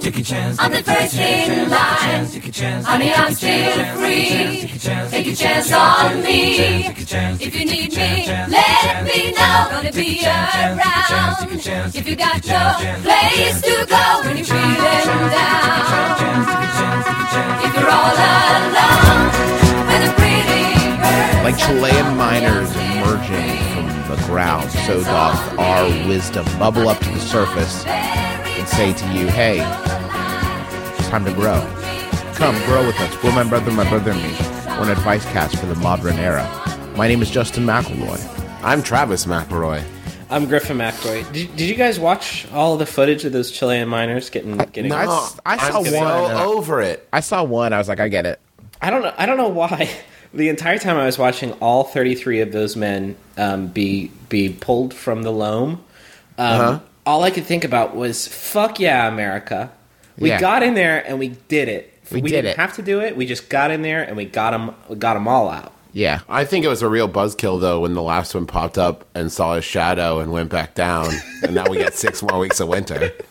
Take a chance. I'm the first in line. Take a chance. Honey, I'm still free. Take a chance on me. Take a chance. If you need me, let me know. Gonna be around. If you got no place to go when you're feeling down. If you're all alone with a pretty bird. Like Chilean miners emerging from the ground, so doth our wisdom bubble up to the surface and say to you, hey, it's time to grow. Come, grow with us. We're my brother, my brother and me. We're an advice cast for the modern era. My name is Justin McElroy. I'm Travis McElroy. I'm Griffin McElroy. Did, did you guys watch all the footage of those Chilean miners getting getting? I No, s- I saw I'm one, so over it. I saw one. I was like, I get it. I don't know. I don't know why. The entire time I was watching all 33 of those men um, be be pulled from the loam, um, Uh-huh. All I could think about was "fuck yeah, America." We Yeah. got in there and we did it. We did didn't it. have to do it. We just got in there and we got them. We got them all out. Yeah. I think it was a real buzzkill though when the last one popped up and saw his shadow and went back down, and now we got six more weeks of winter.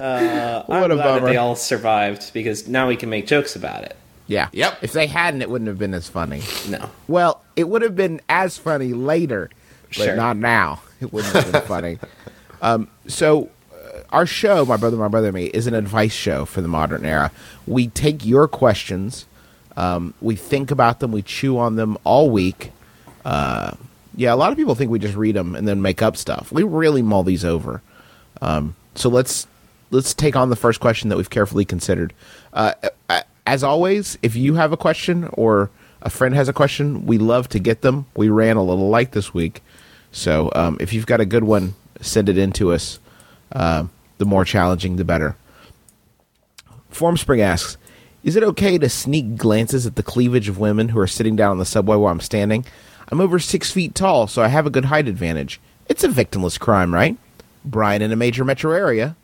Uh, what I'm a glad that bummer. they all survived because now we can make jokes about it. Yeah. Yep. If they hadn't, it wouldn't have been as funny. No, Well, it would have been as funny later, but Sure. not now. It wouldn't have been funny. Um, so, uh, our show, My Brother, My Brother Me, is an advice show for the modern era. We take your questions, um, we think about them, we chew on them all week. Uh, yeah, a lot of people think we just read them and then make up stuff. We really mull these over. Um, so let's let's take on the first question that we've carefully considered. Uh, as always, if you have a question or a friend has a question, we love to get them. We ran a little light this week, so um, if you've got a good one, send it in to us. Uh, the more challenging, the better. Formspring asks, "Is it okay to sneak glances at the cleavage of women who are sitting down on the subway while I'm standing? I'm over six feet tall, so I have a good height advantage. It's a victimless crime, right?" Brian in a major metro area.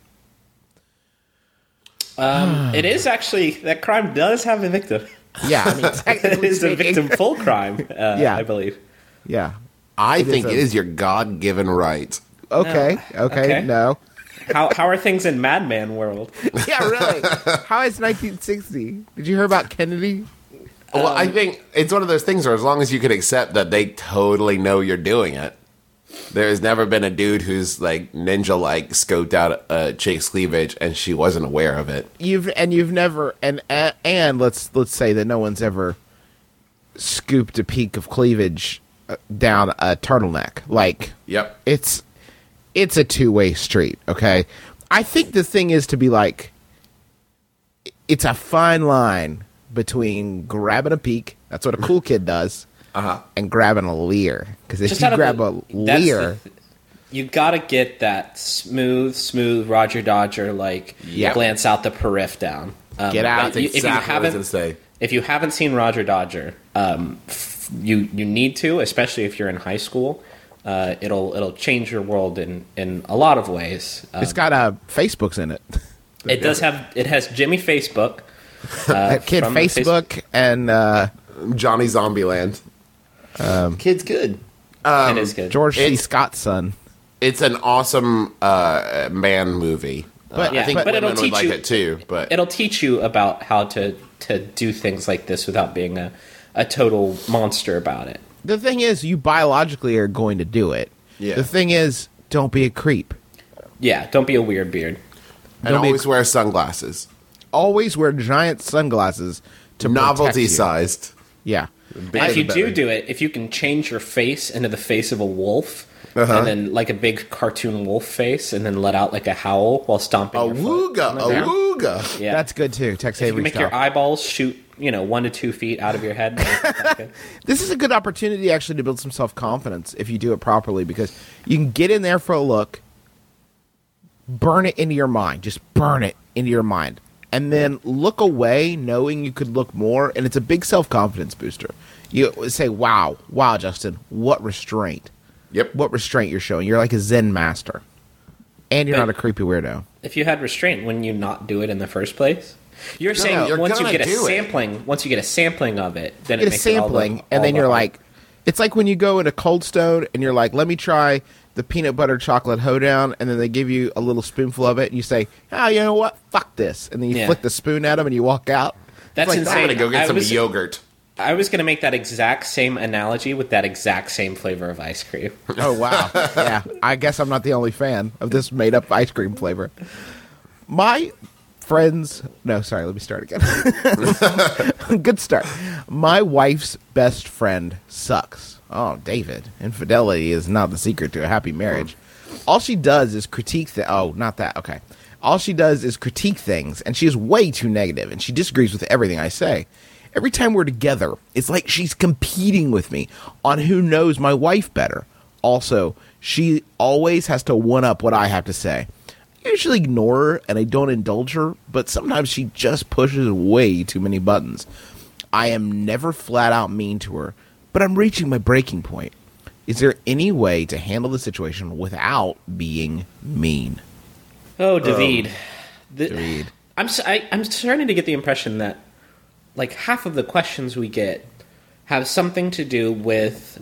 um, it is actually that crime does have a victim. Yeah, I mean, it is a victim full crime. Uh, Yeah. I believe. Yeah. I It think is a- it is your God-given right. Okay. No. Okay. Okay. No. How how are things in Mad Men world? Yeah. Really. How is 1960? Did you hear about Kennedy? Well, I think it's one of those things where as long as you can accept that they totally know you're doing it, there's never been a dude who's like ninja like scoped out a chick's cleavage and she wasn't aware of it. You've and you've never and and, and let's let's say that no one's ever scooped a peak of cleavage uh, down a turtleneck. Like Yep. it's it's a two way street. Okay. I think the thing is to be like, it's a fine line between grabbing a peek. That's what a cool kid does. Uh-huh. And grabbing a leer, because if Just you grab the- a leer, the- you gotta get that smooth, smooth Roger Dodger like Yeah. glance out the periph down. Um, Get out. but That's you- if you exactly what I was gonna say. If you haven't seen Roger Dodger, um, f- you you need to, especially if you're in high school. Uh, it'll it'll change your world in in a lot of ways. Um, it's got uh, Facebook's in it. it does have it has Jimmy Facebook. Uh, kid from the Facebook and uh, Johnny Zombieland. Kid's good. it is good. George C. Scott's son. It's an awesome uh, man movie. But- Uh, yeah, I think but women it'll would teach like you- it too. But it'll teach you about how to to do things like this without being a, a total monster about it. The thing is, you biologically are going to do it. Yeah. The thing is, don't be a creep. Yeah, don't be a weird beard. and don't be- always wear sunglasses, Always wear giant sunglasses to novelty you. sized. Yeah. And if you do do it, if you can change your face into the face of a wolf, Uh-huh. and then like a big cartoon wolf face, and then let out like a howl while stomping A your foot wooga, a ground. wooga. Yeah, That's good too. Tex If you make style. your eyeballs shoot, you know, one to two feet out of your head. this is a good opportunity actually to build some self confidence if you do it properly because you can get in there for a look, burn it into your mind, just burn it into your mind, and then look away knowing you could look more, and it's a big self confidence booster. You say, "Wow, wow, Justin, what restraint! Yep. What restraint you're showing! You're like a Zen master, and you're But- not a creepy weirdo." If you had restraint, wouldn't you not do it in the first place? You're saying you're once you gonna get a do it. sampling, once you get a sampling of it, then it get a makes it all the- sampling, all and then the you're harder. like, it's like when you go into Cold Stone and you're like, let me try the peanut butter chocolate hoedown, and then they give you a little spoonful of it, and you say, oh, you know what, fuck this, and then you Yeah. flick the spoon at them and you walk out. That's like, insane. I'm gonna go get I some was- yogurt. I was going to make that exact same analogy with that exact same flavor of ice cream. Oh wow, yeah. I guess I'm not the only fan of this made up ice cream flavor. My friends, no, sorry, let me start again. Good start. My wife's best friend sucks. Oh, David, infidelity is not the secret to a happy marriage. All she does is critique the. Oh, not that. Okay. All she does is critique things, and she is way too negative, and she disagrees with everything I say. Every time we're together, it's like she's competing with me on who knows my wife better. Also, she always has to one up what I have to say. I usually ignore her and I don't indulge her, but sometimes she just pushes way too many buttons. I am never flat out mean to her, but I'm reaching my breaking point. Is there any way to handle the situation without being mean? Oh, David. Um, the- David. I'm s- I, am starting to get the impression that like half of the questions we get have something to do with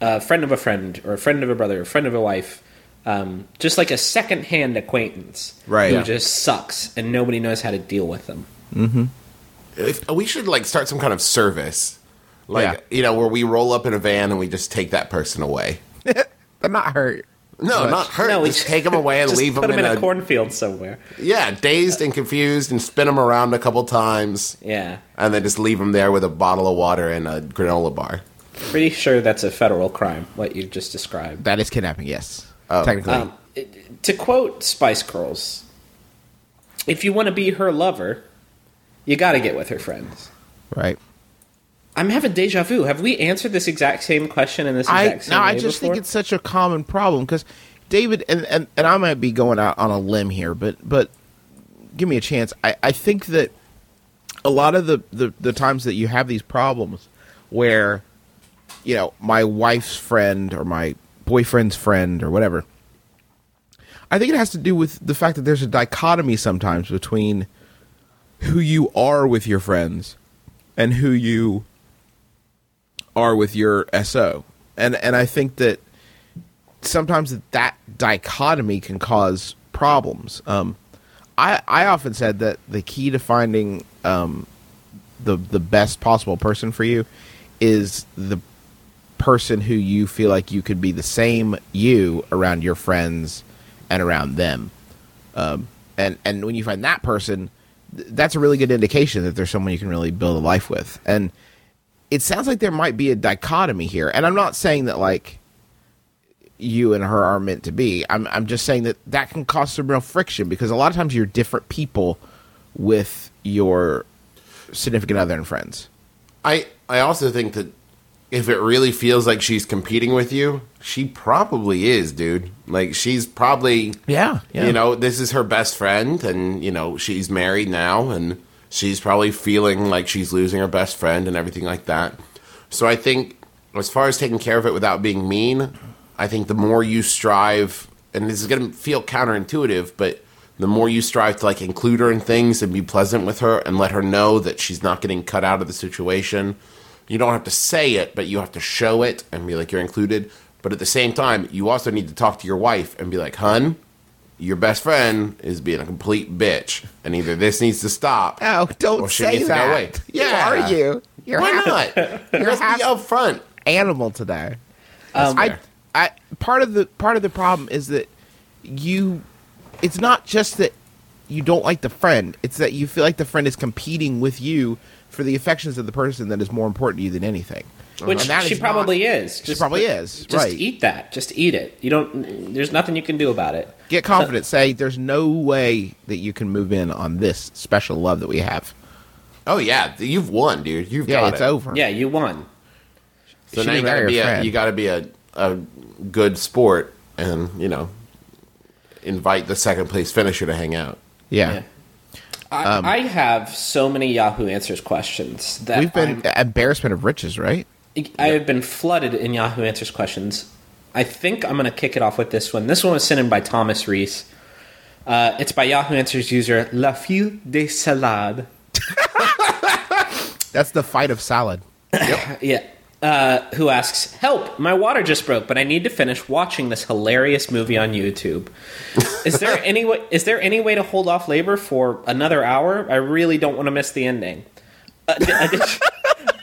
a friend of a friend or a friend of a brother, or a friend of a wife, um, just like a second-hand acquaintance Right. who Yeah. just sucks and nobody knows how to deal with them. If, we should like start some kind of service, like Yeah. you know, where we roll up in a van and we just take that person away. But not hurt. No, Much. not hurt. No, we just take them away and Just leave put them them in, in a, a, cornfield somewhere. yeah, dazed and confused, and spin them around a couple times, Yeah, and then just leave them there with a bottle of water and a granola bar. pretty sure that's a federal crime. What you just described. That is kidnapping, yes. Oh. Technically. Um, to quote Spice Girls, if you want to be her lover, you got to get with her friends. right. I'm having deja vu. Have we answered this exact same question in this I exact same way? no, I just before? think it's such a common problem because David and, and and I might be going out on a limb here, but but give me a chance. I, I think that a lot of the, the the times that you have these problems where you know my wife's friend or my boyfriend's friend or whatever. I think it has to do with the fact that there's a dichotomy sometimes between who you are with your friends and who you are with your SO. And and I think that sometimes that, that dichotomy can cause problems. Um, I I often said that the key to finding um, the the best possible person for you is the person who you feel like you could be the same you around your friends and around them. Um, and and when you find that person, th- that's a really good indication that there's someone you can really build a life with. And it sounds like there might be a dichotomy here. And I'm not saying that like you and her are meant to be. I'm I'm just saying that that can cause some real friction because a lot of times you're different people with your significant other and friends. I I also think that if it really feels like she's competing with you, she probably is, dude. Like she's probably Yeah, yeah. You know, this is her best friend and you know, she's married now and she's probably feeling like she's losing her best friend and everything like that. So I think as far as taking care of it without being mean, I think the more you strive and this is going to feel counterintuitive, but the more you strive to like include her in things and be pleasant with her and let her know that she's not getting cut out of the situation. You don't have to say it, but you have to show it and be like you're included. But at the same time, you also need to talk to your wife and be like, "Hun, your best friend is being a complete bitch, and either this needs to stop." Oh, don't or she say needs to go that. away. Who Yeah. are you? You're Why half not? You're half- be upfront. animal today. Um, I, I part of the part of the problem is that you it's not just that you don't like the friend it's that you feel like the friend is competing with you for the affections of the person that is more important to you than anything Which And that she is probably not- is. she probably is Just right eat that. Just eat it. You don't. There's nothing you can do about it. get confident say there's no way that you can move in on this special love that we have Oh yeah, you've won, dude. You've yeah got it's it. over Yeah, you won. So She now you gotta her be a you gotta be a a good sport and you know invite the second place finisher to hang out. yeah, Yeah. I, I have so many Yahoo Answers questions that Um, we've been I'm- embarrassment of riches right I have been flooded in Yahoo Answers questions. I think I'm going to kick it off with this one. This one was sent in by Thomas Reese. Uh, it's by Yahoo Answers user La Fille de Salade. That's the fight of salad. Yeah. Uh, who asks, Help, my water just broke, but I need to finish watching this hilarious movie on YouTube. Is there any way, is there any way to hold off labor for another hour? I really don't want to miss the ending. Uh,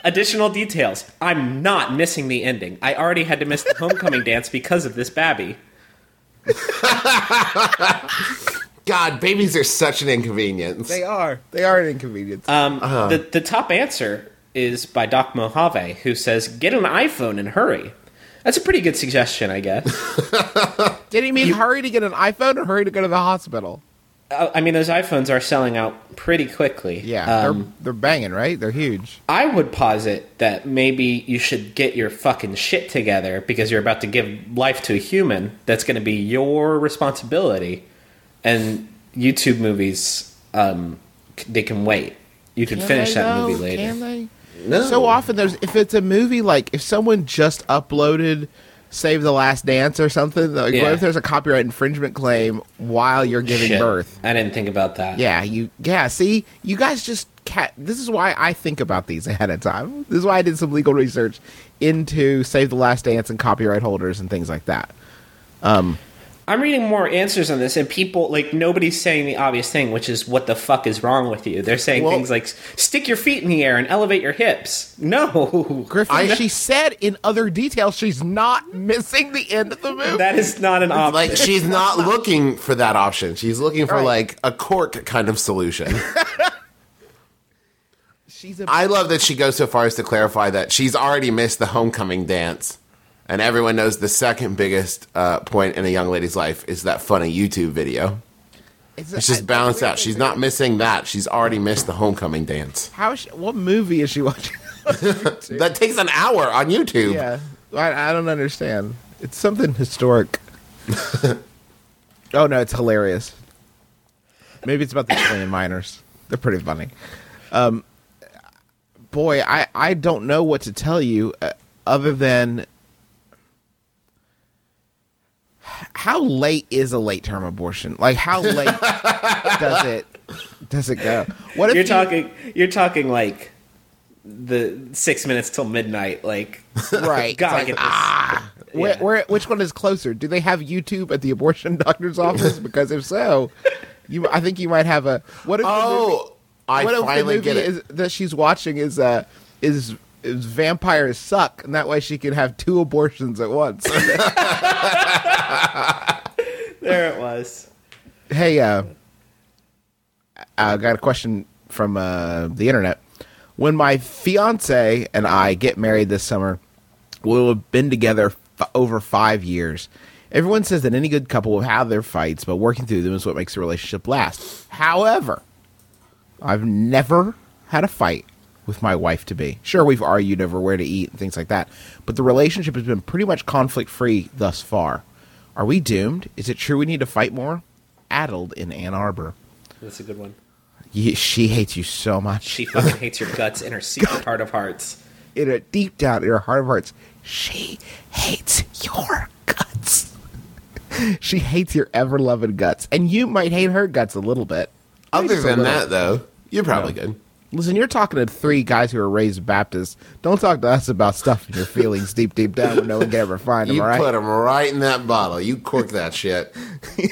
additional details. I'm not missing the ending. I already had to miss the homecoming dance because of this babby. God, babies are such an inconvenience. They are. They are an inconvenience. Um, the, the top answer is by Doc Mojave, who says, Get an iPhone and hurry. That's a pretty good suggestion, I guess. Did he mean hurry to get an iPhone or hurry to go to the hospital? I mean, those iPhones are selling out pretty quickly. Yeah, Um, they're they're banging, right? They're huge. I would posit that maybe you should get your fucking shit together because you're about to give life to a human that's going to be your responsibility. And YouTube movies, um, they can wait. You can, Can finish they, that though? movie later. Can they? No. So often there's if it's a movie like if someone just uploaded Save the Last Dance or something, like Yeah. what if there's a copyright infringement claim while you're giving Shit. birth? I didn't think about that. Yeah, you yeah, see, you guys just cat this is why I think about these ahead of time. This is why I did some legal research into Save the Last Dance and copyright holders and things like that. Um, I'm reading more answers on this, and people like nobody's saying the obvious thing, which is what the fuck is wrong with you? They're saying Well- things like stick your feet in the air and elevate your hips. No, Griffin, I- she said in other details she's not missing the end of the movie. that is not an option. like she's not looking for that option. She's looking for Right. like a cork kind of solution. she's a I love that she goes so far as to clarify that she's already missed the homecoming dance, and everyone knows the second biggest uh, point in a young lady's life is that funny YouTube video. it's, It's just balanced out. She's not missing that. She's already missed the homecoming dance. How? She, what movie is she watching? That takes an hour on YouTube. yeah, I, I don't understand. It's something historic. oh no, it's hilarious. Maybe it's about the Chilean miners. They're pretty funny. Um, boy, I I don't know what to tell you uh, other than how late is a late term abortion? Like how late does it does it go? What if you're you- talking, you're talking like the six minutes till midnight. Like, right? gotta like, get this. ah, Yeah. where, which one is closer? Do they have YouTube at the abortion doctor's office? Because if so, you, I think you might have a. What if? the movie- Oh, I what if finally the movie get it. is, that she's watching is uh is is vampires suck, and that way she can have two abortions at once. There it was. hey, uh, I got a question from uh, the internet. When my fiance and I get married this summer, we'll have been together f- over five years. Everyone says that any good couple will have their fights, but working through them is what makes a relationship last. However, I've never had a fight with my wife to be. Sure, we've argued over where to eat and things like that, but the relationship has been pretty much conflict free thus far. Are we doomed? Is it true we need to fight more? Addled in Ann Arbor. That's a good one. Ye- she hates you so much. She fucking hates your guts in her secret heart of hearts. in her deep down in her heart of hearts, she hates your guts. she hates your ever loving guts, and you might hate her guts a little bit. Other than little. that, though, you're probably good. Listen, you're talking to three guys who are raised Baptists. Don't talk to us about stuff in your feelings deep, deep down where no one can ever find them. You All right? put them right in that bottle. You cork that shit.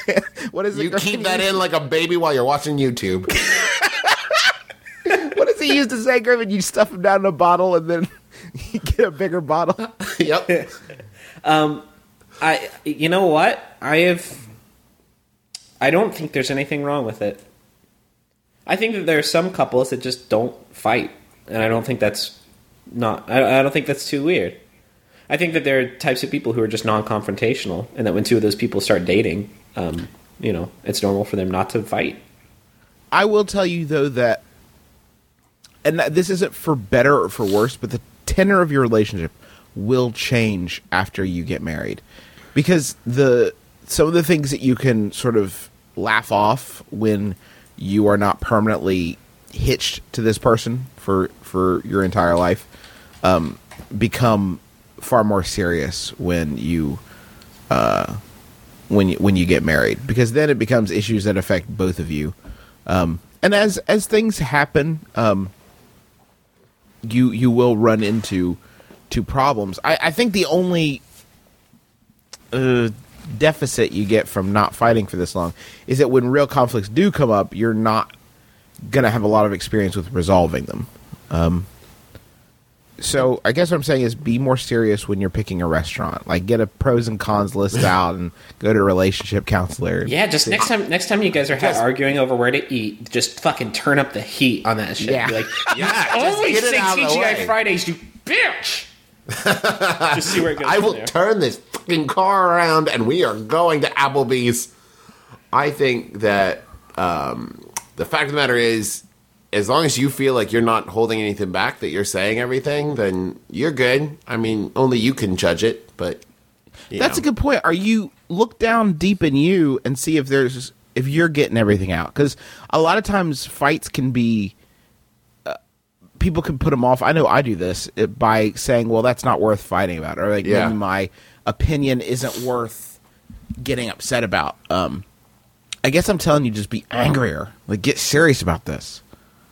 what is it? You Griffin? keep that in like a baby while you're watching YouTube. What does he use to say, Griffin? You stuff them down in a bottle and then you get a bigger bottle. yep. Um, I, you know what? I have. I don't think there's anything wrong with it. I think that there are some couples that just don't fight, and I don't think that's not. I, I don't think that's too weird. I think that there are types of people who are just non-confrontational, and that when two of those people start dating, um, you know, it's normal for them not to fight. I will tell you though that, and this isn't for better or for worse, but the tenor of your relationship will change after you get married, because the some of the things that you can sort of laugh off when you are not permanently hitched to this person for for your entire life, um, become far more serious when you uh, when you when you get married because then it becomes issues that affect both of you. Um, and as as things happen, um, you you will run into to problems. I, I think the only uh, deficit you get from not fighting for this long is that when real conflicts do come up, you're not gonna have a lot of experience with resolving them. Um, so I guess what I'm saying is be more serious when you're picking a restaurant. Like get a pros and cons list out and go to a relationship counselor. Yeah, just next time next time you guys are ha- arguing over where to eat, just fucking turn up the heat on that shit. Yeah. Be like, Yeah, just always get it say out of the TGI. Fridays, you bitch. just see where it goes. I will there. turn this fucking car around and we are going to Applebee's. I think that um, the fact of the matter is, as long as you feel like you're not holding anything back, that you're saying everything, then you're good. I mean, only you can judge it, but That's know. a good point. Are you look down deep in you and see if there's if you're getting everything out? Because a lot of times fights can be uh, people can put them off. I know I do this uh, by saying, "Well, that's not worth fighting about," or like Yeah. maybe my opinion isn't worth getting upset about. Um, I guess I'm telling you, just be angrier. Like get serious about this.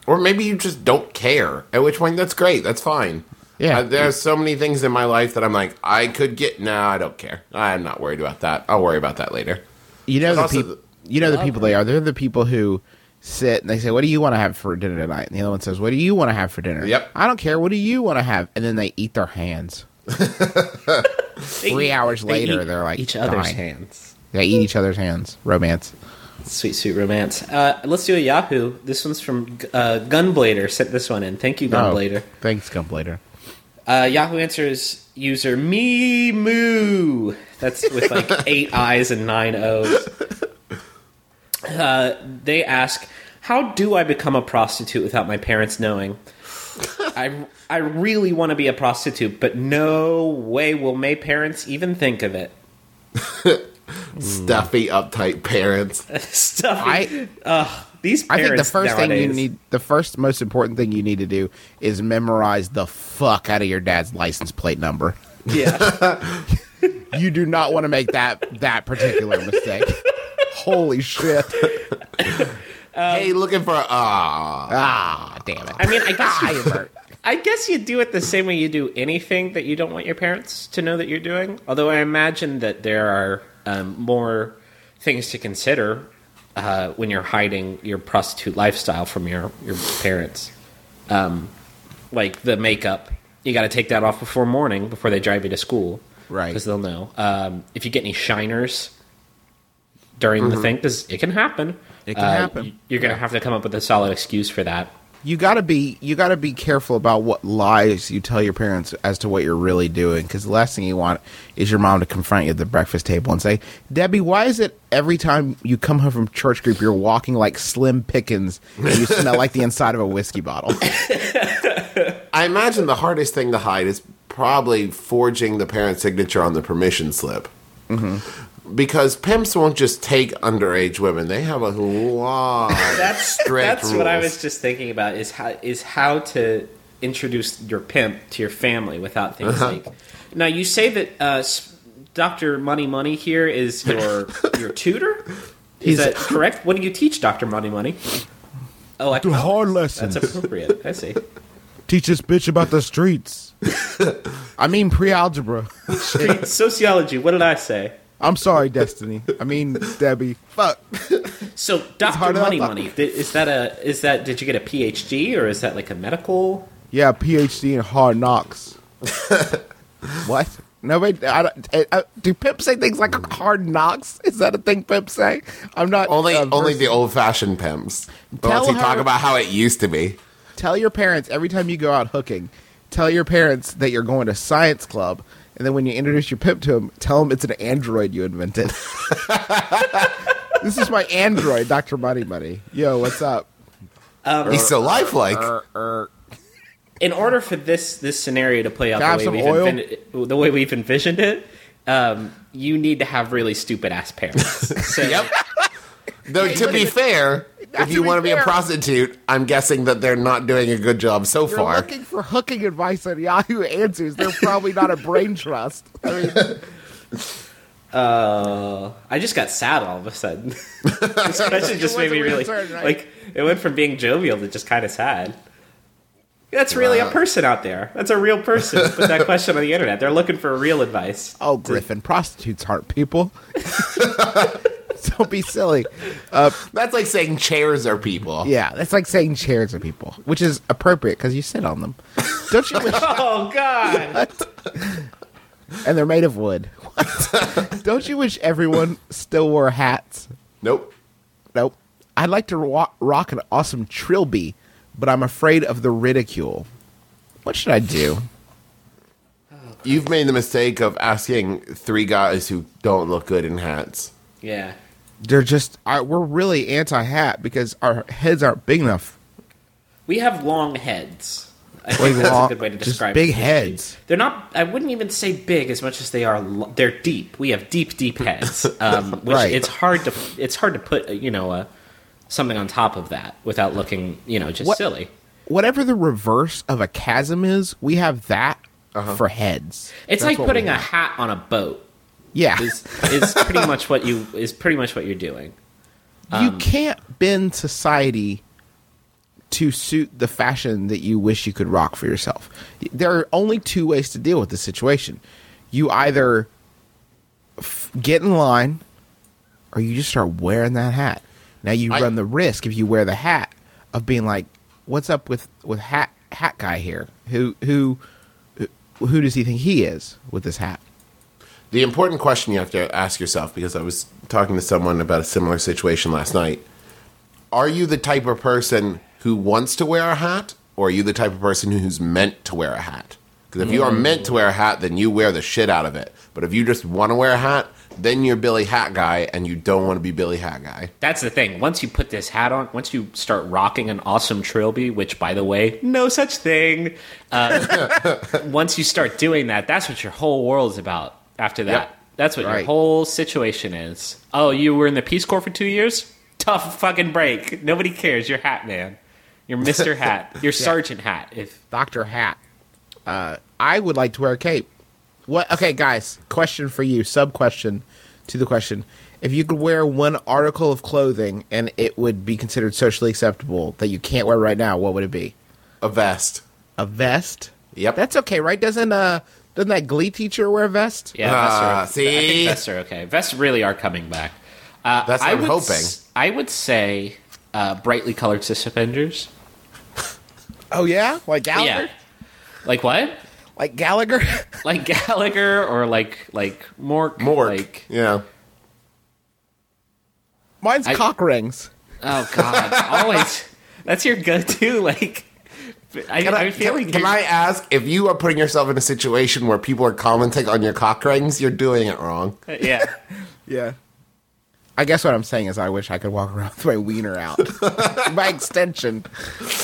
Or maybe you just don't care. At which point, that's great. That's fine. Yeah. Uh, there's so many things in my life that I'm like, I could get. No, I don't care. I'm not worried about that. I'll worry about that later. You know But the also people. You know the people they are. They're the people who sit and they say, "What do you want to have for dinner tonight?" And the other one says, "What do you want to have for dinner?" Yep. I don't care. What do you want to have? And then they eat their hands. They Three hours they later, eat they're like each other's dying. hands. They eat each other's hands. Romance. Sweet, sweet romance. Uh, let's do a Yahoo. This one's from uh, Gunblader. Sent this one in. Thank you, Gunblader. Oh, thanks, Gunblader. Uh, Yahoo answers user me moo. That's with like eight I's and nine O's. Uh, they ask, "How do I become a prostitute without my parents knowing?" I I really want to be a prostitute, but no way will my parents even think of it. Stuffy, uptight parents. Stuff. I- Ugh, these I think the first thing you need, the first most important thing you need to do is memorize the fuck out of your dad's license plate number. Yeah. You do not want to make that that particular mistake. Holy shit! Hey, looking for ah. Ah, damn it! I mean, I guess you, you. I guess you do it the same way you do anything that you don't want your parents to know that you're doing. Although I imagine that there are um, more things to consider uh, when you're hiding your prostitute lifestyle from your your parents, um, like the makeup. You got to take that off before morning before they drive you to school, Right. Because they'll know. Um, if you get any shiners during the thing, because it can happen. It can uh, happen. You're gonna have to come up with a solid excuse for that. you gotta be you gotta be careful about what lies you tell your parents as to what you're really doing because the last thing you want is your mom to confront you at the breakfast table and say debbie why is it every time you come home from church group you're walking like slim pickens and you smell like the inside of a whiskey bottle I imagine the hardest thing to hide is probably forging the parent signature on the permission slip. Mm-hmm. Because pimps won't just take underage women; they have a lot. That's strict that's what I was just thinking about is how is how to introduce your pimp to your family without things Uh-huh. like. Now you say that uh, Doctor Money Money here is your your tutor. Is He's- that correct? What do you teach, Doctor Money Money? Oh, I, hard lessons. that's appropriate. I see. teach this bitch about the streets i mean pre-algebra Street sociology. What did I say? I'm sorry destiny i mean debbie fuck So, Doctor harder than I Money. Money is that a is that? Did you get a PhD or is that like a medical? Yeah, PhD in hard knocks. what? Nobody. I don't, uh, uh, do pimps say things like hard knocks? Is that a thing pimps say? I'm not. only uh, only the old fashioned pimps. But Tell once talk about how it used to be. Tell your parents every time you go out hooking. Tell your parents that you're going to science club, and then when you introduce your pimp to him, tell him it's an android you invented. this is my android, Doctor Money Money. Yo, what's up? He's so lifelike. In order for this this scenario to play out Can I have the way, we've oil? envi- the way we've envisioned it, um, you need to have really stupid ass parents. So, Yep. Though to be fair, Not if you want to be a prostitute, I'm guessing that they're not doing a good job so You're far. looking for hooking advice on Yahoo Answers. They're probably not a brain trust. I mean, Uh, I just got sad all of a sudden. this question just made me really concerned, right? like it went from being jovial to just kind of sad. That's really a person out there. That's a real person. who Put that question on the internet. They're looking for real advice. oh, Griffin, prostitutes aren't people. Don't be silly. Uh, that's like saying chairs are people. Yeah, that's like saying chairs are people, which is appropriate because you sit on them. Don't you wish? Oh God! and they're made of wood. Don't you wish everyone still wore hats? Nope. Nope. I'd like to ro- rock an awesome trilby, but I'm afraid of the ridicule. What should I do? You've made the mistake of asking three guys who don't look good in hats. Yeah. They're just I, we're really anti-hat because our heads aren't big enough. We have long heads. I think that's long- a good way to describe big it. heads. They're not. I wouldn't even say big as much as they are. lo- They're deep. We have deep, deep heads. Um, which Right. it's hard to. It's hard to put. You know, uh, something on top of that without looking. You know, just What- silly. Whatever the reverse of a chasm is, we have that for heads. It's That's like putting a hat on a boat. Yeah. Is is pretty much what you is pretty much what you're doing. you um, can't bend society to suit the fashion that you wish you could rock for yourself. There are only two ways to deal with the situation. You either f- get in line or you just start wearing that hat. Now you I- run the risk if you wear the hat of being like, "What's up with with hat hat guy here? Who who who does he think he is with this hat?" The important question you have to ask yourself, because I was talking to someone about a similar situation last night are you the type of person who wants to wear a hat, or are you the type of person who's meant to wear a hat? Because if you are meant to wear a hat, then you wear the shit out of it. But if you just want to wear a hat, then you're Billy Hat Guy, and you don't want to be Billy Hat Guy. That's the thing. Once you put this hat on, once you start rocking an awesome trilby, which, by the way, no such thing. Uh, once you start doing that, that's what your whole world is about. After that, Yep. that's what your whole situation is. Oh, you were in the Peace Corps for two years? Tough fucking break. Nobody cares. You're Hat Man. You're Mister Hat. You're Sergeant Hat. If Doctor Hat. Uh, I would like to wear a cape. What? Okay, guys. Question for you. Sub question to the question: If you could wear one article of clothing and it would be considered socially acceptable that you can't wear right now, what would it be? A vest. A vest. Yep. That's okay, right? Doesn't uh doesn't that Glee teacher wear a vest? yeah, Ah, vests are, I see? think vests are okay. Vests really are coming back. Uh, That's what I I'm would hoping. s- I would say uh, brightly colored suspenders. Oh yeah, like Gallagher. Yeah. Like what? Like Gallagher. Like Gallagher or like like Mork? Mork. Like yeah. Mine's I- cock rings. oh god, always. That's your go-to. Like I, Can I, I feel can, like can I ask if you are putting yourself in a situation where people are commenting on your cock rings, you're doing it wrong. Yeah. Yeah. I guess what I'm saying is I wish I could walk around with my wiener out. by extension.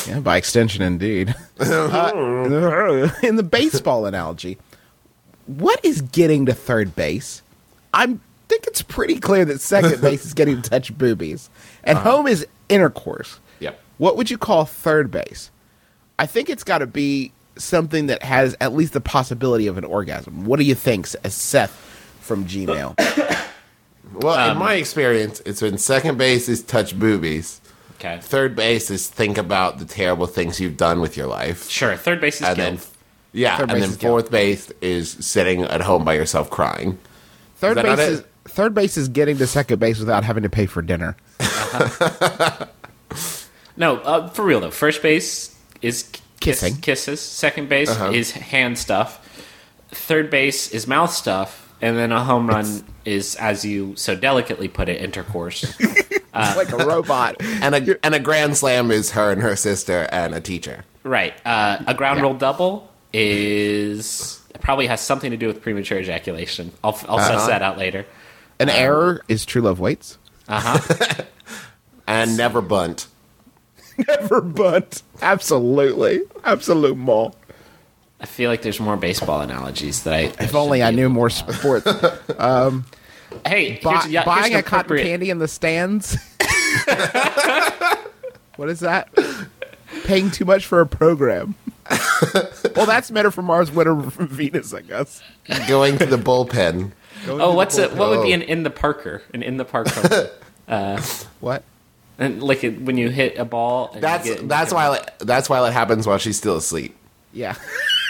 Yeah, by extension indeed. Uh, in the baseball analogy, what is getting to third base? I think it's pretty clear that second base is getting to touch boobies. And home is intercourse. Yep. What would you call third base? I think it's got to be something that has at least the possibility of an orgasm. What do you think, Seth from Gmail? Well, in my experience, it's when second base is touch boobies. Okay. Third base is think about the terrible things you've done with your life. Sure. Third base is And killed. then, yeah, Third and then is guilt. fourth base is sitting at home by yourself crying. Third that base not it? is third base is getting to second base without having to pay for dinner. No, uh, for real though. First base is kiss- Kissing. kisses. Second base Uh-huh. is hand stuff. Third base is mouth stuff, and then a home run is, as you so delicately put it, intercourse. like a robot. And a and a grand slam is her and her sister and a teacher. right. Uh, a ground roll double is probably has something to do with premature ejaculation. I'll I'll Uh-huh. suss that out later. An error is true love waits. Uh huh. And never bunt. Never but absolutely. Absolute mall. I feel like there's more baseball analogies that I. If only I knew more sports. Um, hey, Buy, here's, yeah, buying here's a cotton candy in the stands. What is that? Paying too much for a program. well, that's Men Are from Mars, Women Are from Venus, I guess. Going to the bullpen. Oh, Going Oh, the what's it? What would be Oh. an in the Parker? An in the park home. Uh, what? And like it, when you hit a ball. And you That's get- that's why that's why it happens while she's still asleep. Yeah.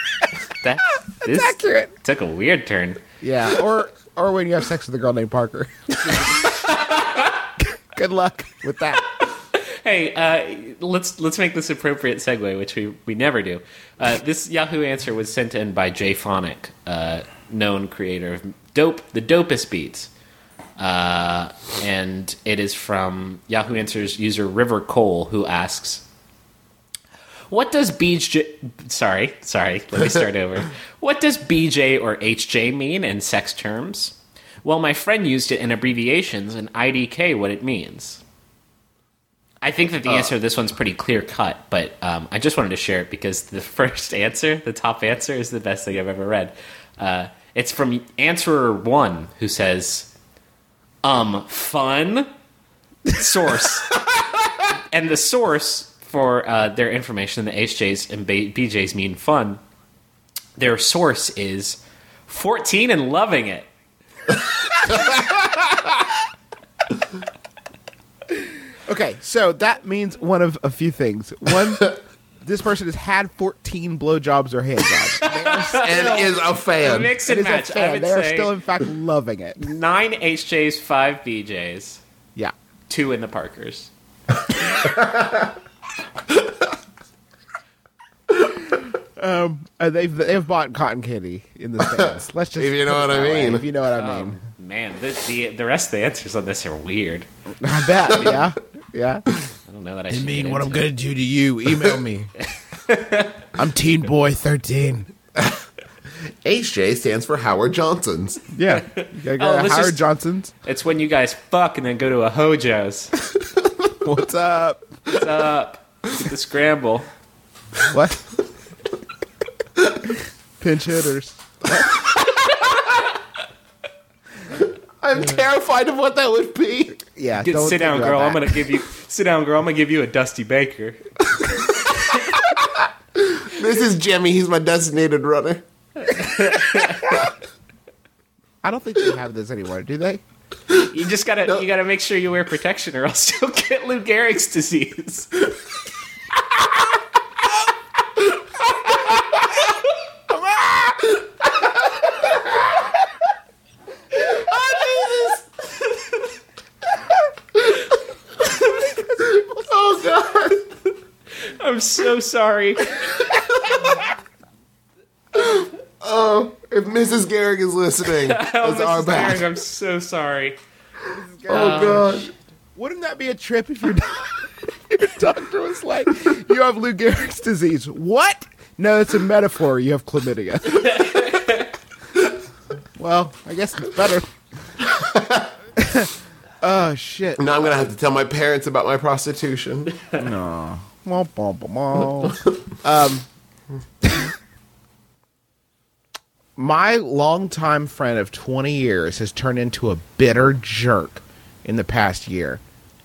that this accurate. took a weird turn. Yeah. Or or when you have sex with a girl named Parker. Good luck with that. Hey, uh, let's let's make this appropriate segue, which we, we never do. Uh, this Yahoo answer was sent in by Jay Phonic, uh, known creator of Dope, the dopest beats, uh, and it is from Yahoo Answers user River Cole, who asks, "What does BJ? Sorry, sorry. Let me start over. What does BJ or HJ mean in sex terms? Well, my friend used it in abbreviations, and IDK what it means." I think that the answer to this one's pretty clear cut, but um, I just wanted to share it because the first answer, the top answer, is the best thing I've ever read. Uh, it's from answerer one who says, "Um, fun." Source, and the source for uh, their information, the HJs and BJs mean fun. Their source is fourteen and loving it. Okay, so that means one of a few things. One, this person has had 14 blowjobs or handjobs. They And is a fan. Mix it and is a match. I would They are still, in fact, loving it. nine HJs, five BJs. Yeah. two in the Parkers. Uh, they've they've bought cotton candy in the stands. Let's just If you know what I that way, mean. If you know what I mean. Man, the, the the rest of the answers on this are weird. I bet. Yeah. Yeah. I don't know that I'm get gonna do to you. Email me. I'm Teen Boy 13. HJ stands for Howard Johnson's. Yeah. You go Oh, to Howard just- Johnson's. It's when you guys fuck and then go to a Hojo's. What's up? What's up? Get the scramble. What? Pinch hitters. I'm terrified of what that would be. Yeah. Get, don't sit down, think about girl. I'm gonna give you. Sit down, girl. I'm gonna give you a Dusty Baker. This is Jimmy. He's my designated runner. I don't think they have this anymore, do they? You just gotta. You gotta make sure you wear protection, or else you'll get Lou Gehrig's disease. I'm so sorry. Oh, if Mrs. Gehrig is listening, Oh, that's our Mrs. bad. Gehrig, I'm so sorry. Oh um, God! Wouldn't that be a trip if your, do- your doctor was like, you have Lou Gehrig's disease? What? No, it's a metaphor. You have chlamydia. well, I guess it's better. oh, shit. Now I'm gonna have to tell my parents about my prostitution. Womp, womp, womp. um, my longtime friend of 20 years has turned into a bitter jerk in the past year.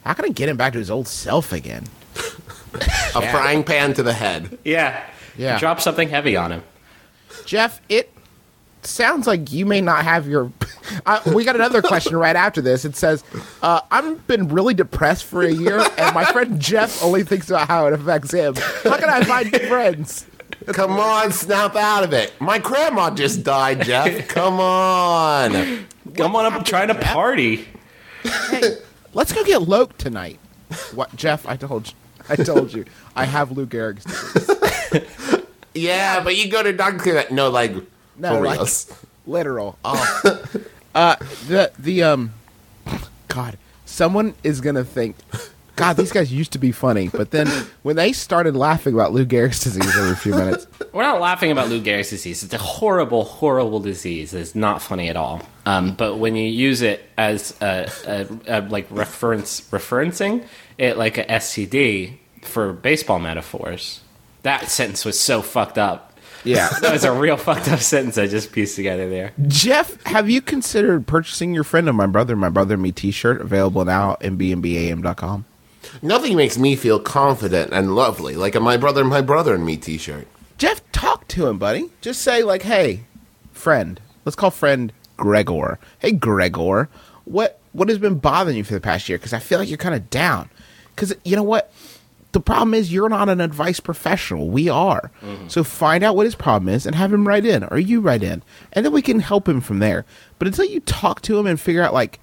How can I get him back to his old self again? A frying pan to the head. Yeah. Yeah. Drop something heavy on him. Jeff, it sounds like you may not have your. Uh, we got another question right after this. It says, uh, "I've been really depressed for a year, and my friend Jeff only thinks about how it affects him. How can I find new friends?" Come on, snap out of it. My grandma just died, Jeff. Come on. Come on up and try to party. Hey, let's go get Loke tonight. What, Jeff? I told you. I told you. I have Lou Gehrig's disease. Yeah, but you go to Dr. That. No, like, No, for like- reals. literal. Oh. uh, the the um, God, someone is gonna think, God, these guys used to be funny, but then when they started laughing about Lou Gehrig's disease every few minutes, We're not laughing about Lou Gehrig's disease. It's a horrible, horrible disease. It's not funny at all. Um, but when you use it as a, a, a like reference, referencing it like a STD for baseball metaphors, that sentence was so fucked up. Yeah. That was a real fucked up sentence I just pieced together there. Jeff, have you considered purchasing your friend of my brother, my brother and me T-shirt available now at mbmbam.com? Nothing makes me feel confident and lovely like a my brother, my brother and me T-shirt. Jeff, talk to him, buddy. Just say like, "Hey, friend." Let's call friend Gregor. Hey, Gregor, what what has been bothering you for the past year? Because I feel like you're kind of down. Because you know what, the problem is you're not an advice professional. We are. Mm-hmm. So find out what his problem is and have him write in, or you write in, and then we can help him from there. But until you talk to him and figure out like,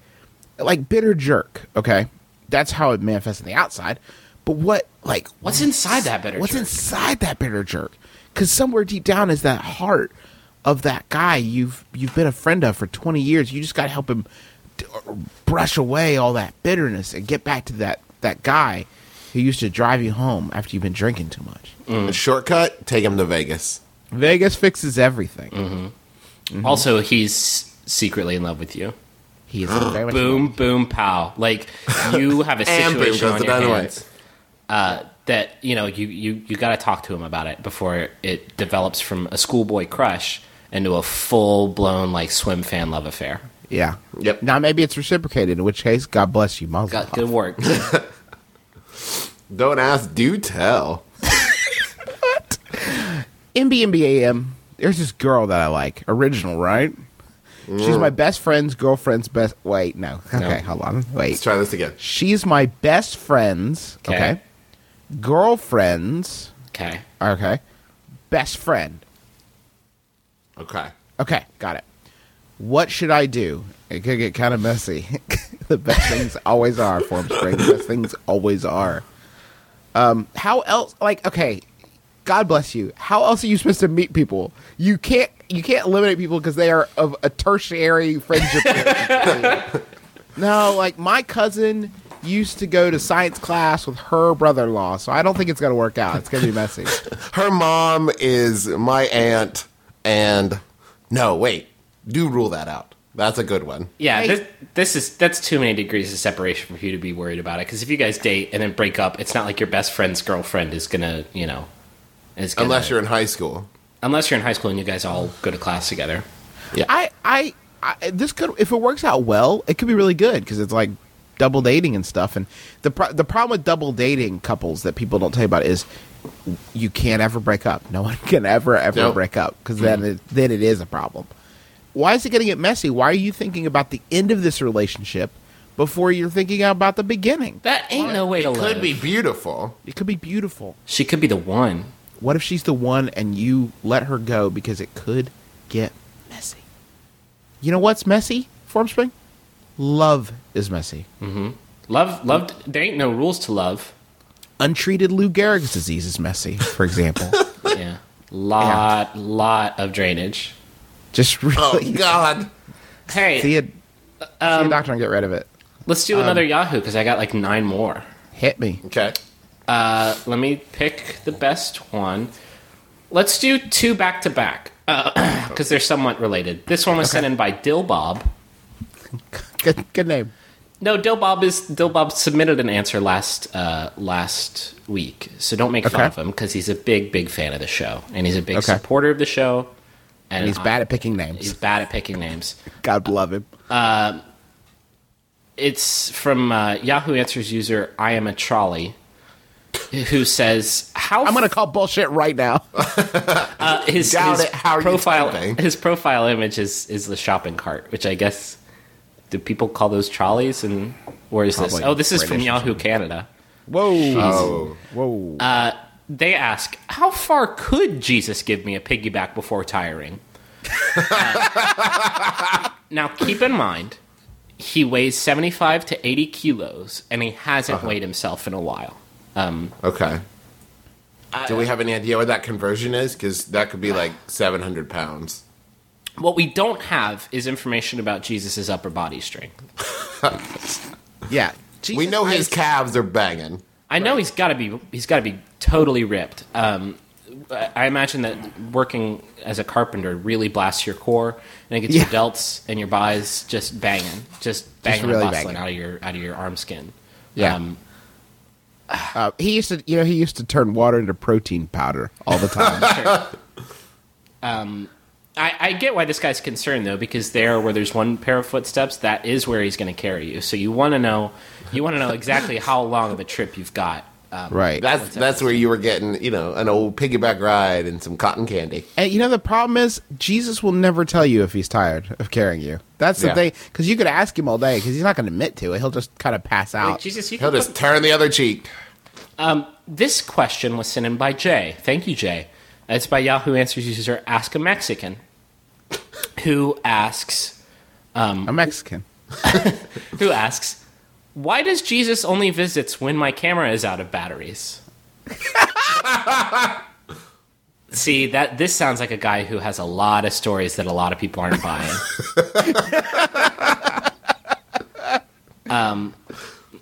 like bitter jerk, okay, that's how it manifests on the outside. But what like What's inside that bitter What's jerk? inside that bitter jerk? Because somewhere deep down is that heart of that guy you've you've been a friend of for twenty years. You just got to help him brush away all that bitterness and get back to that that guy who used to drive you home after you've been drinking too much. The shortcut, take him to Vegas. Vegas fixes everything. Mm-hmm. Also, he's secretly in love with you. He is very much Boom, boom, pow. Like you have a And boom situation goes on the your dynamite. hands uh, that you know you you you got to talk to him about it before it develops from a schoolboy crush into a full blown like Swimfan love affair. Yeah. Yep. Now maybe it's reciprocated, in which case, God bless you, Mazel Got tov. good work. Don't ask, do tell. What? MBMBAM, there's this girl that I like. Original, right? She's mm. my best friend's girlfriend's best. Wait, no. Okay, hold on. Wait. Let's try this again. She's my best friend's. Okay. Okay. Girlfriend's. okay. Okay. Best friend. Okay. Okay, got it. What should I do? It could get kind of messy. the best things always are, Formspring. The best things always are. Um, how else? Like, okay, God bless you. How else are you supposed to meet people? You can't. You can't eliminate people because they are of a tertiary friendship. no, like my cousin used to go to science class with her brother-in-law, so I don't think it's gonna work out. It's gonna be messy. Her mom is my aunt, and no, wait, do rule that out. That's a good one. Yeah, Hey. this, this is that's too many degrees of separation for you to be worried about it. Because if you guys date and then break up, it's not like your best friend's girlfriend is gonna, you know, is gonna, Unless you're in high school. unless you're in high school and you guys all go to class together. I, I, I, this could, if it works out well, it could be really good because it's like double dating and stuff. And the pro- the problem with double dating couples that people don't tell you about is you can't ever break up. No one can ever ever Nope. break up because mm. then it, then it is a problem. Why is it going to get messy? Why are you thinking about the end of this relationship before you're thinking about the beginning? That ain't no way to live. It could be beautiful. It could be beautiful. She could be the one. What if she's the one and you let her go because it could get messy? You know what's messy, Formspring? Love is messy. Mm-hmm. Love, love. There ain't no rules to love. Untreated Lou Gehrig's disease is messy, for example. Yeah, lot, lot of drainage. Just really. Oh God. Hey, see, a, see a doctor and get rid of it. let's do another Yahoo because I got like nine more. Hit me. Okay. Uh, let me pick the best one. Let's do two back to back because they're somewhat related. This one was sent in by Dill Bob. Good, good name. No, Dill Bob is Dill Bob submitted an answer last uh, last week, so don't make fun of him because he's a big, big fan of the show and he's a big Okay. supporter of the show. And, And he's I- bad at picking names. He's bad at picking names. God love him. It's from uh, Yahoo Answers user I am a trolley, who says how I'm gonna call bullshit right now. uh, his, Doubt his it. How are profile his profile image is is the shopping cart, which I guess do people call those trolleys and where is this? Oh, this is from British Yahoo Canada. Whoa, Oh. whoa. Uh, they ask, how far could Jesus give me a piggyback before tiring? Uh, now, keep in mind, he weighs 75 to 80 kilos, and he hasn't weighed himself in a while. Um, Okay. Do we have any idea what that conversion is? Because that could be like 700 pounds. what we don't have is information about Jesus' upper body strength. yeah. we Jesus know his calves are banging. I know he's got to be he's got to be totally ripped. Um, I imagine that working as a carpenter really blasts your core and it gets your delts and your buys just banging, just banging really and bustling banging. out of your out of your arm skin. Yeah. Um, Uh, he used to, you know, he used to turn water into protein powder all the time. I, I get why this guy's concerned though, because there where there's one pair of footsteps, that is where he's going to carry you. So you want to know, you want to know exactly how long of a trip you've got. Um, Right. That's that's where you were getting, you know, an old piggyback ride and some cotton candy. And you know the problem is Jesus will never tell you if he's tired of carrying you. That's the Yeah. thing because you could ask him all day because he's not going to admit to it. He'll just kind of pass out. Like, Jesus, you He'll just put- turn the other cheek. This question was sent in by Jay. Thank you, Jay. It's by Yahoo Answers user Ask a Mexican, who asks, a Mexican. who asks, why does Jesus only visits when my camera is out of batteries? See that this sounds like a guy who has a lot of stories that a lot of people aren't buying. um,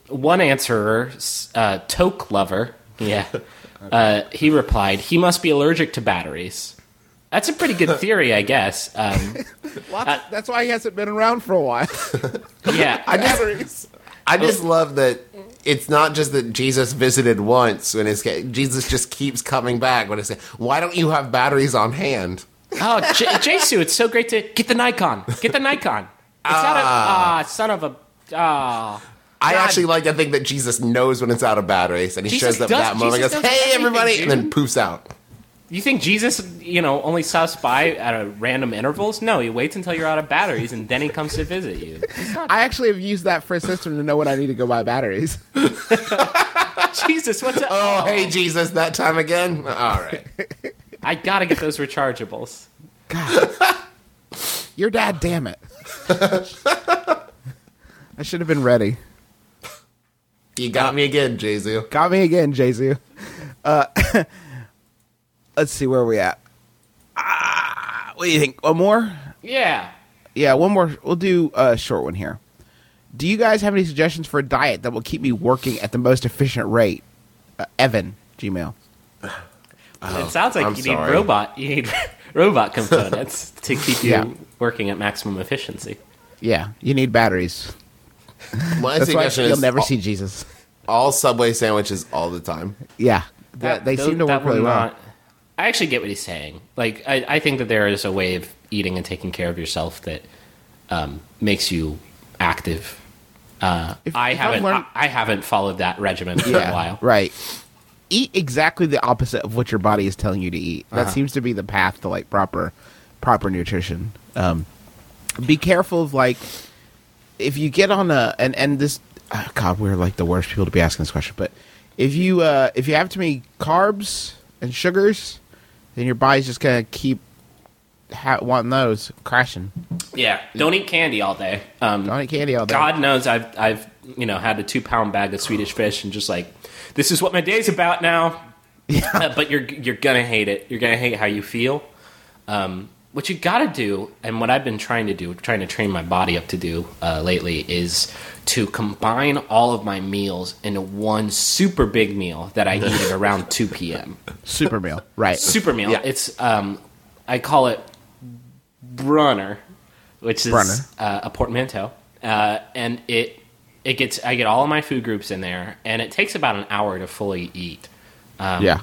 one answerer, uh, Toke Lover, yeah, uh, he replied, "He must be allergic to batteries." That's a pretty good theory, I guess. Um, Lots, that's why he hasn't been around for a while. yeah, I just, I just love that it's not just that Jesus visited once when his Jesus just keeps coming back when it's why don't you have batteries on hand? Oh, J- Jesu, it's so great to get the Nikon. Get the Nikon. It's not a ah, son of a ah. I God. actually like to think that Jesus knows when it's out of batteries and he Jesus shows up does- that moment and goes, Hey everybody and then poofs out. You think Jesus, you know, only stops by at a random intervals? No, he waits until you're out of batteries and then he comes to visit you. I actually have used that for a system to know when I need to go buy batteries. Jesus, what's up? Oh hey Jesus, that time again? Alright. I gotta get those rechargeables. God. Your dad, damn it. I should have been ready. You got me again, Jesus. Got me again, Jesus. Uh, let's see where we at. Ah, what do you think? One more? Yeah. Yeah, one more. We'll do a short one here. Do you guys have any suggestions for a diet that will keep me working at the most efficient rate? Uh, Evan, Gmail. it sounds like I'm you sorry. need robot. You need robot components to keep you Yeah. working at maximum efficiency. Yeah, you need batteries. My That's why you'll never all, see Jesus. all Subway sandwiches all the time. Yeah, that, they tho- seem to work really will well. not- I actually get what he's saying. Like, I, I think that there is a way of eating and taking care of yourself that um, makes you active. Uh, If- I if haven't. learned- I, I haven't followed that regimen for a while. right. Eat exactly the opposite of what your body is telling you to eat. That Uh-huh. seems to be the path to like proper, proper nutrition. Um, be careful of like if you get on a and and this oh God, we're like the worst people to be asking this question. But if you uh, if you have too many carbs and sugars, then your body's just gonna keep ha- wanting those crashing. Yeah, don't eat candy all day. Um, Don't eat candy all day. God knows I've I've you know had a two pound bag of Swedish fish and just like this is what my day's about now. Uh, but you're you're gonna hate it. You're gonna hate how you feel. Um, what you gotta do, and what I've been trying to do, trying to train my body up to do uh, lately, is to combine all of my meals into one super big meal that I eat at around two p.m. super meal, right? Super meal. Yeah. It's um, I call it Brunner, which is Brunner. uh, a portmanteau, uh, and it it gets I get all of my food groups in there, and it takes about an hour to fully eat. Um, yeah.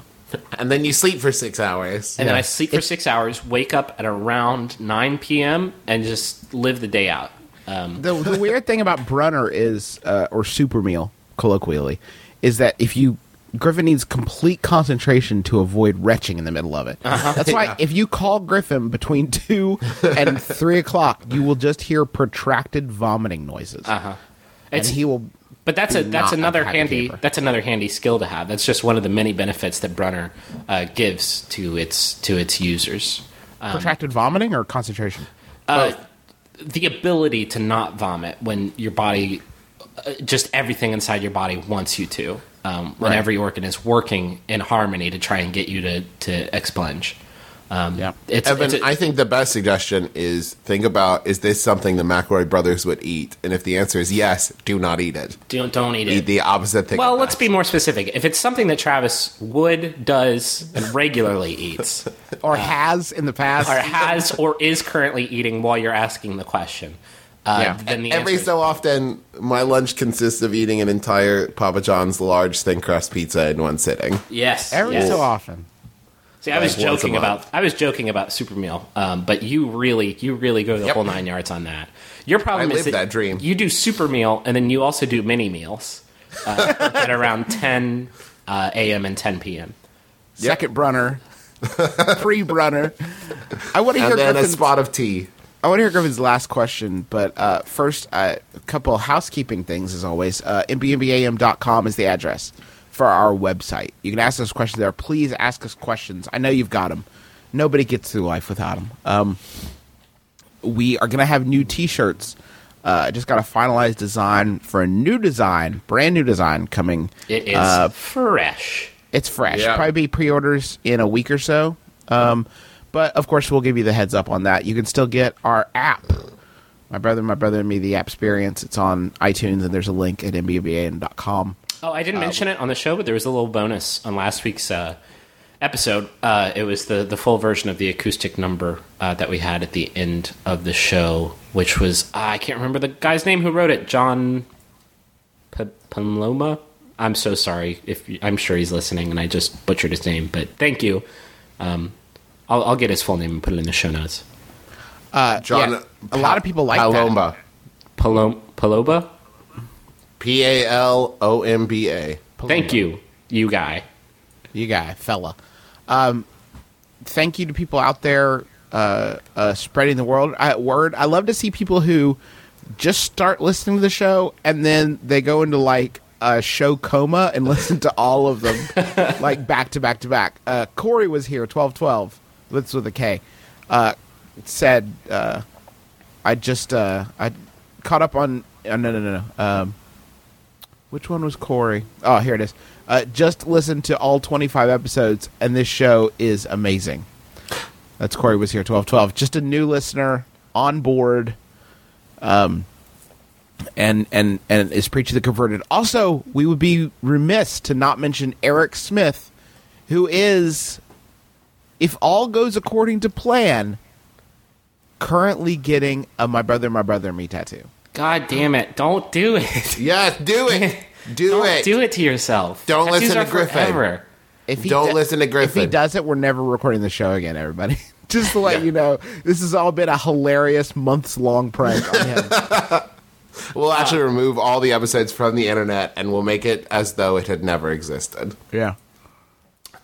And then you sleep for six hours. and then I sleep for six hours, wake up at around nine p.m., and just live the day out. Um, the, the weird thing about Brunner is, uh, or super meal, colloquially, is that if you Griffin needs complete concentration to avoid retching in the middle of it. That's why Yeah. if you call Griffin between two and three o'clock, you will just hear protracted vomiting noises, uh-huh. and he will. But that's a that's another unpack handy paper. that's another handy skill to have. That's just one of the many benefits that Brunner uh, gives to its to its users. protracted vomiting or concentration. uh, the ability to not vomit when your body, uh, just everything inside your body wants you to. Um, when Right. every organ is working in harmony to try and get you to, to expunge. Um, Yeah. it's, Evan, it's a- I think the best suggestion is think about is this something the McElroy brothers would eat? And if the answer is yes, do not eat it. don't, don't eat it. Eat it. the opposite thing. Well, let's that. be more specific. If it's something that Travis would, does, and regularly eats, Or has in the past. or has, or is currently eating while you're asking the question, uh, Yeah. then the Every answer so often, my lunch consists of eating an entire Papa John's large thin crust pizza in one sitting. yes, Every yes. so often. See, I was Like joking about I was joking about super meal, um, but you really you really go the Yep. whole nine yards on that. Your problem I is live that dream. You do super meal, and then you also do mini meals uh, at around ten uh, a.m. and ten p.m. Second Brunner, pre Brunner. I want to hear And then a Griffin's, spot of tea. I want to hear Griffin's last question, but uh, first, uh, a couple of housekeeping things as always. Uh, mbmbam.com is the address for our website. You can ask us questions there. Please ask us questions. I know you've got them. Nobody gets through life without them. Um, we are going to have new T-shirts. Uh, I just got a finalized design for a new design, brand new design coming. It is Uh, fresh. it's fresh. Yeah. Probably be pre-orders in a week or so. Um, but of course, we'll give you the heads up on that. You can still get our app. My brother, my brother, and me. The app experience. It's on iTunes, and there's a link at mbmbam.com. Oh, I uh, didn't mention it on the show, but there was a little bonus on last week's uh, episode. Uh, it was the the full version of the acoustic number uh, that we had at the end of the show, which was uh, I can't remember the guy's name who wrote it. John P- Paloma. I'm so sorry if I'm sure he's listening, and I just butchered his name. But thank you. Um, I'll, I'll get his full name and put it in the show notes. Uh, John, yeah, a lot of people like that. Palomba. Palom- Paloba. P A L O M B A. Thank you, you guy. You guy, fella. Um, thank you to people out there uh, uh, spreading the world uh, word. I love to see people who just start listening to the show and then they go into like a show coma and listen to all of them like back to back to back. Uh, Corey was here, twelve twelve. That's with a K. Uh, said uh, I just uh, I caught up on. Uh, no, no, no, no. Um, which one was Corey? Oh, here it is. Uh, just listen to all 25 episodes, and this show is amazing. That's Corey was here, 1212. Just a new listener on board, um, and and and is preaching the converted. Also, we would be remiss to not mention Eric Smith, who is, if all goes according to plan, currently getting a "My Brother, My Brother, Me" tattoo. God damn it! Don't do it. Yes, do it. Do Don't it. do it to yourself. Don't Tattoos listen are to Griffin. forever. If he Don't do- listen to If he does it, we're never recording the show again, everybody. Just to let Yeah. you know, this has all been a hilarious months long prank on him. We'll actually remove all the episodes from the internet and we'll make it as though it had never existed. yeah.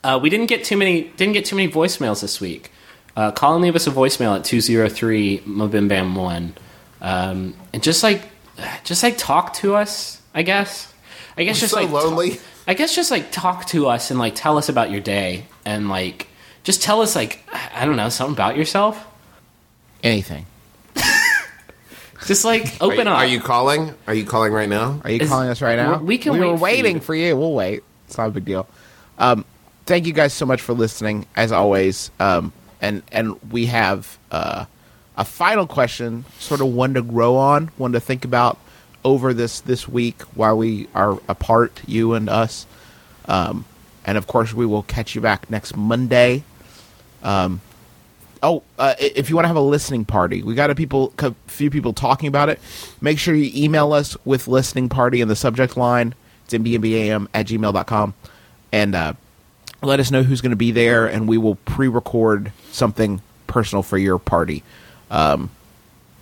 Uh, we didn't get too many didn't get too many voicemails this week. Uh, call and leave us a voicemail at 203 Mobim Bam 1. Um, and just like just like talk to us, I guess. I guess We're just so like lonely. talk- I guess just like talk to us and like tell us about your day and like just tell us like I don't know something about yourself. Anything. Just like Are open you, up. are you calling? Are you calling right now? Are you Is- calling us right now? we can We were wait for waiting you. for you. We'll wait. It's not a big deal. Um, thank you guys so much for listening, as always. Um, and and we have uh, a final question, sort of one to grow on, one to think about over this this week while we are apart, you and us. Um, and of course, we will catch you back next Monday. Um, oh, uh, if you want to have a listening party, we got a people, a few people talking about it. Make sure you email us with listening party in the subject line. It's mbmbam at gmail.com. And uh, let us know who's going to be there, and we will pre-record something personal for your party. Um,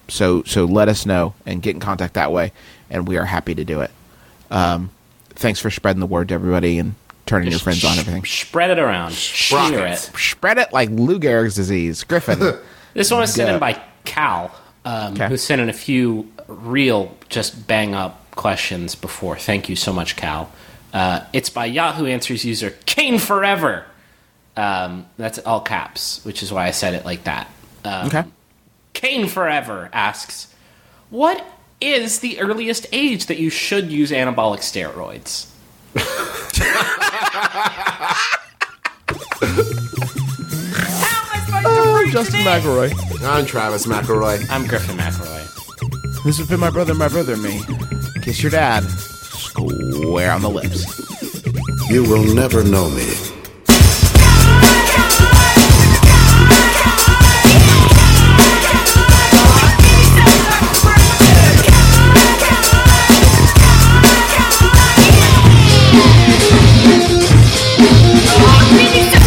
so so let us know and get in contact that way, and we are happy to do it. Um, thanks for spreading the word to everybody and turning your friends on everything. Spread it around. Share it. Spread it like Lou Gehrig's disease. Griffin. This one was sent in by Cal, um, Okay. who sent in a few real, just bang up questions before. Thank you so much, Cal. Uh, it's by Yahoo Answers user Kane Forever. Um, that's all caps, which is why I said it like that. Um, okay. Kane Forever asks, "What is the earliest age that you should use anabolic steroids?" Oh, Justin McElroy. I'm Travis McElroy. I'm Griffin McElroy. This has been my brother, my brother, and me. Kiss your dad. Square on the lips. You will never know me Minister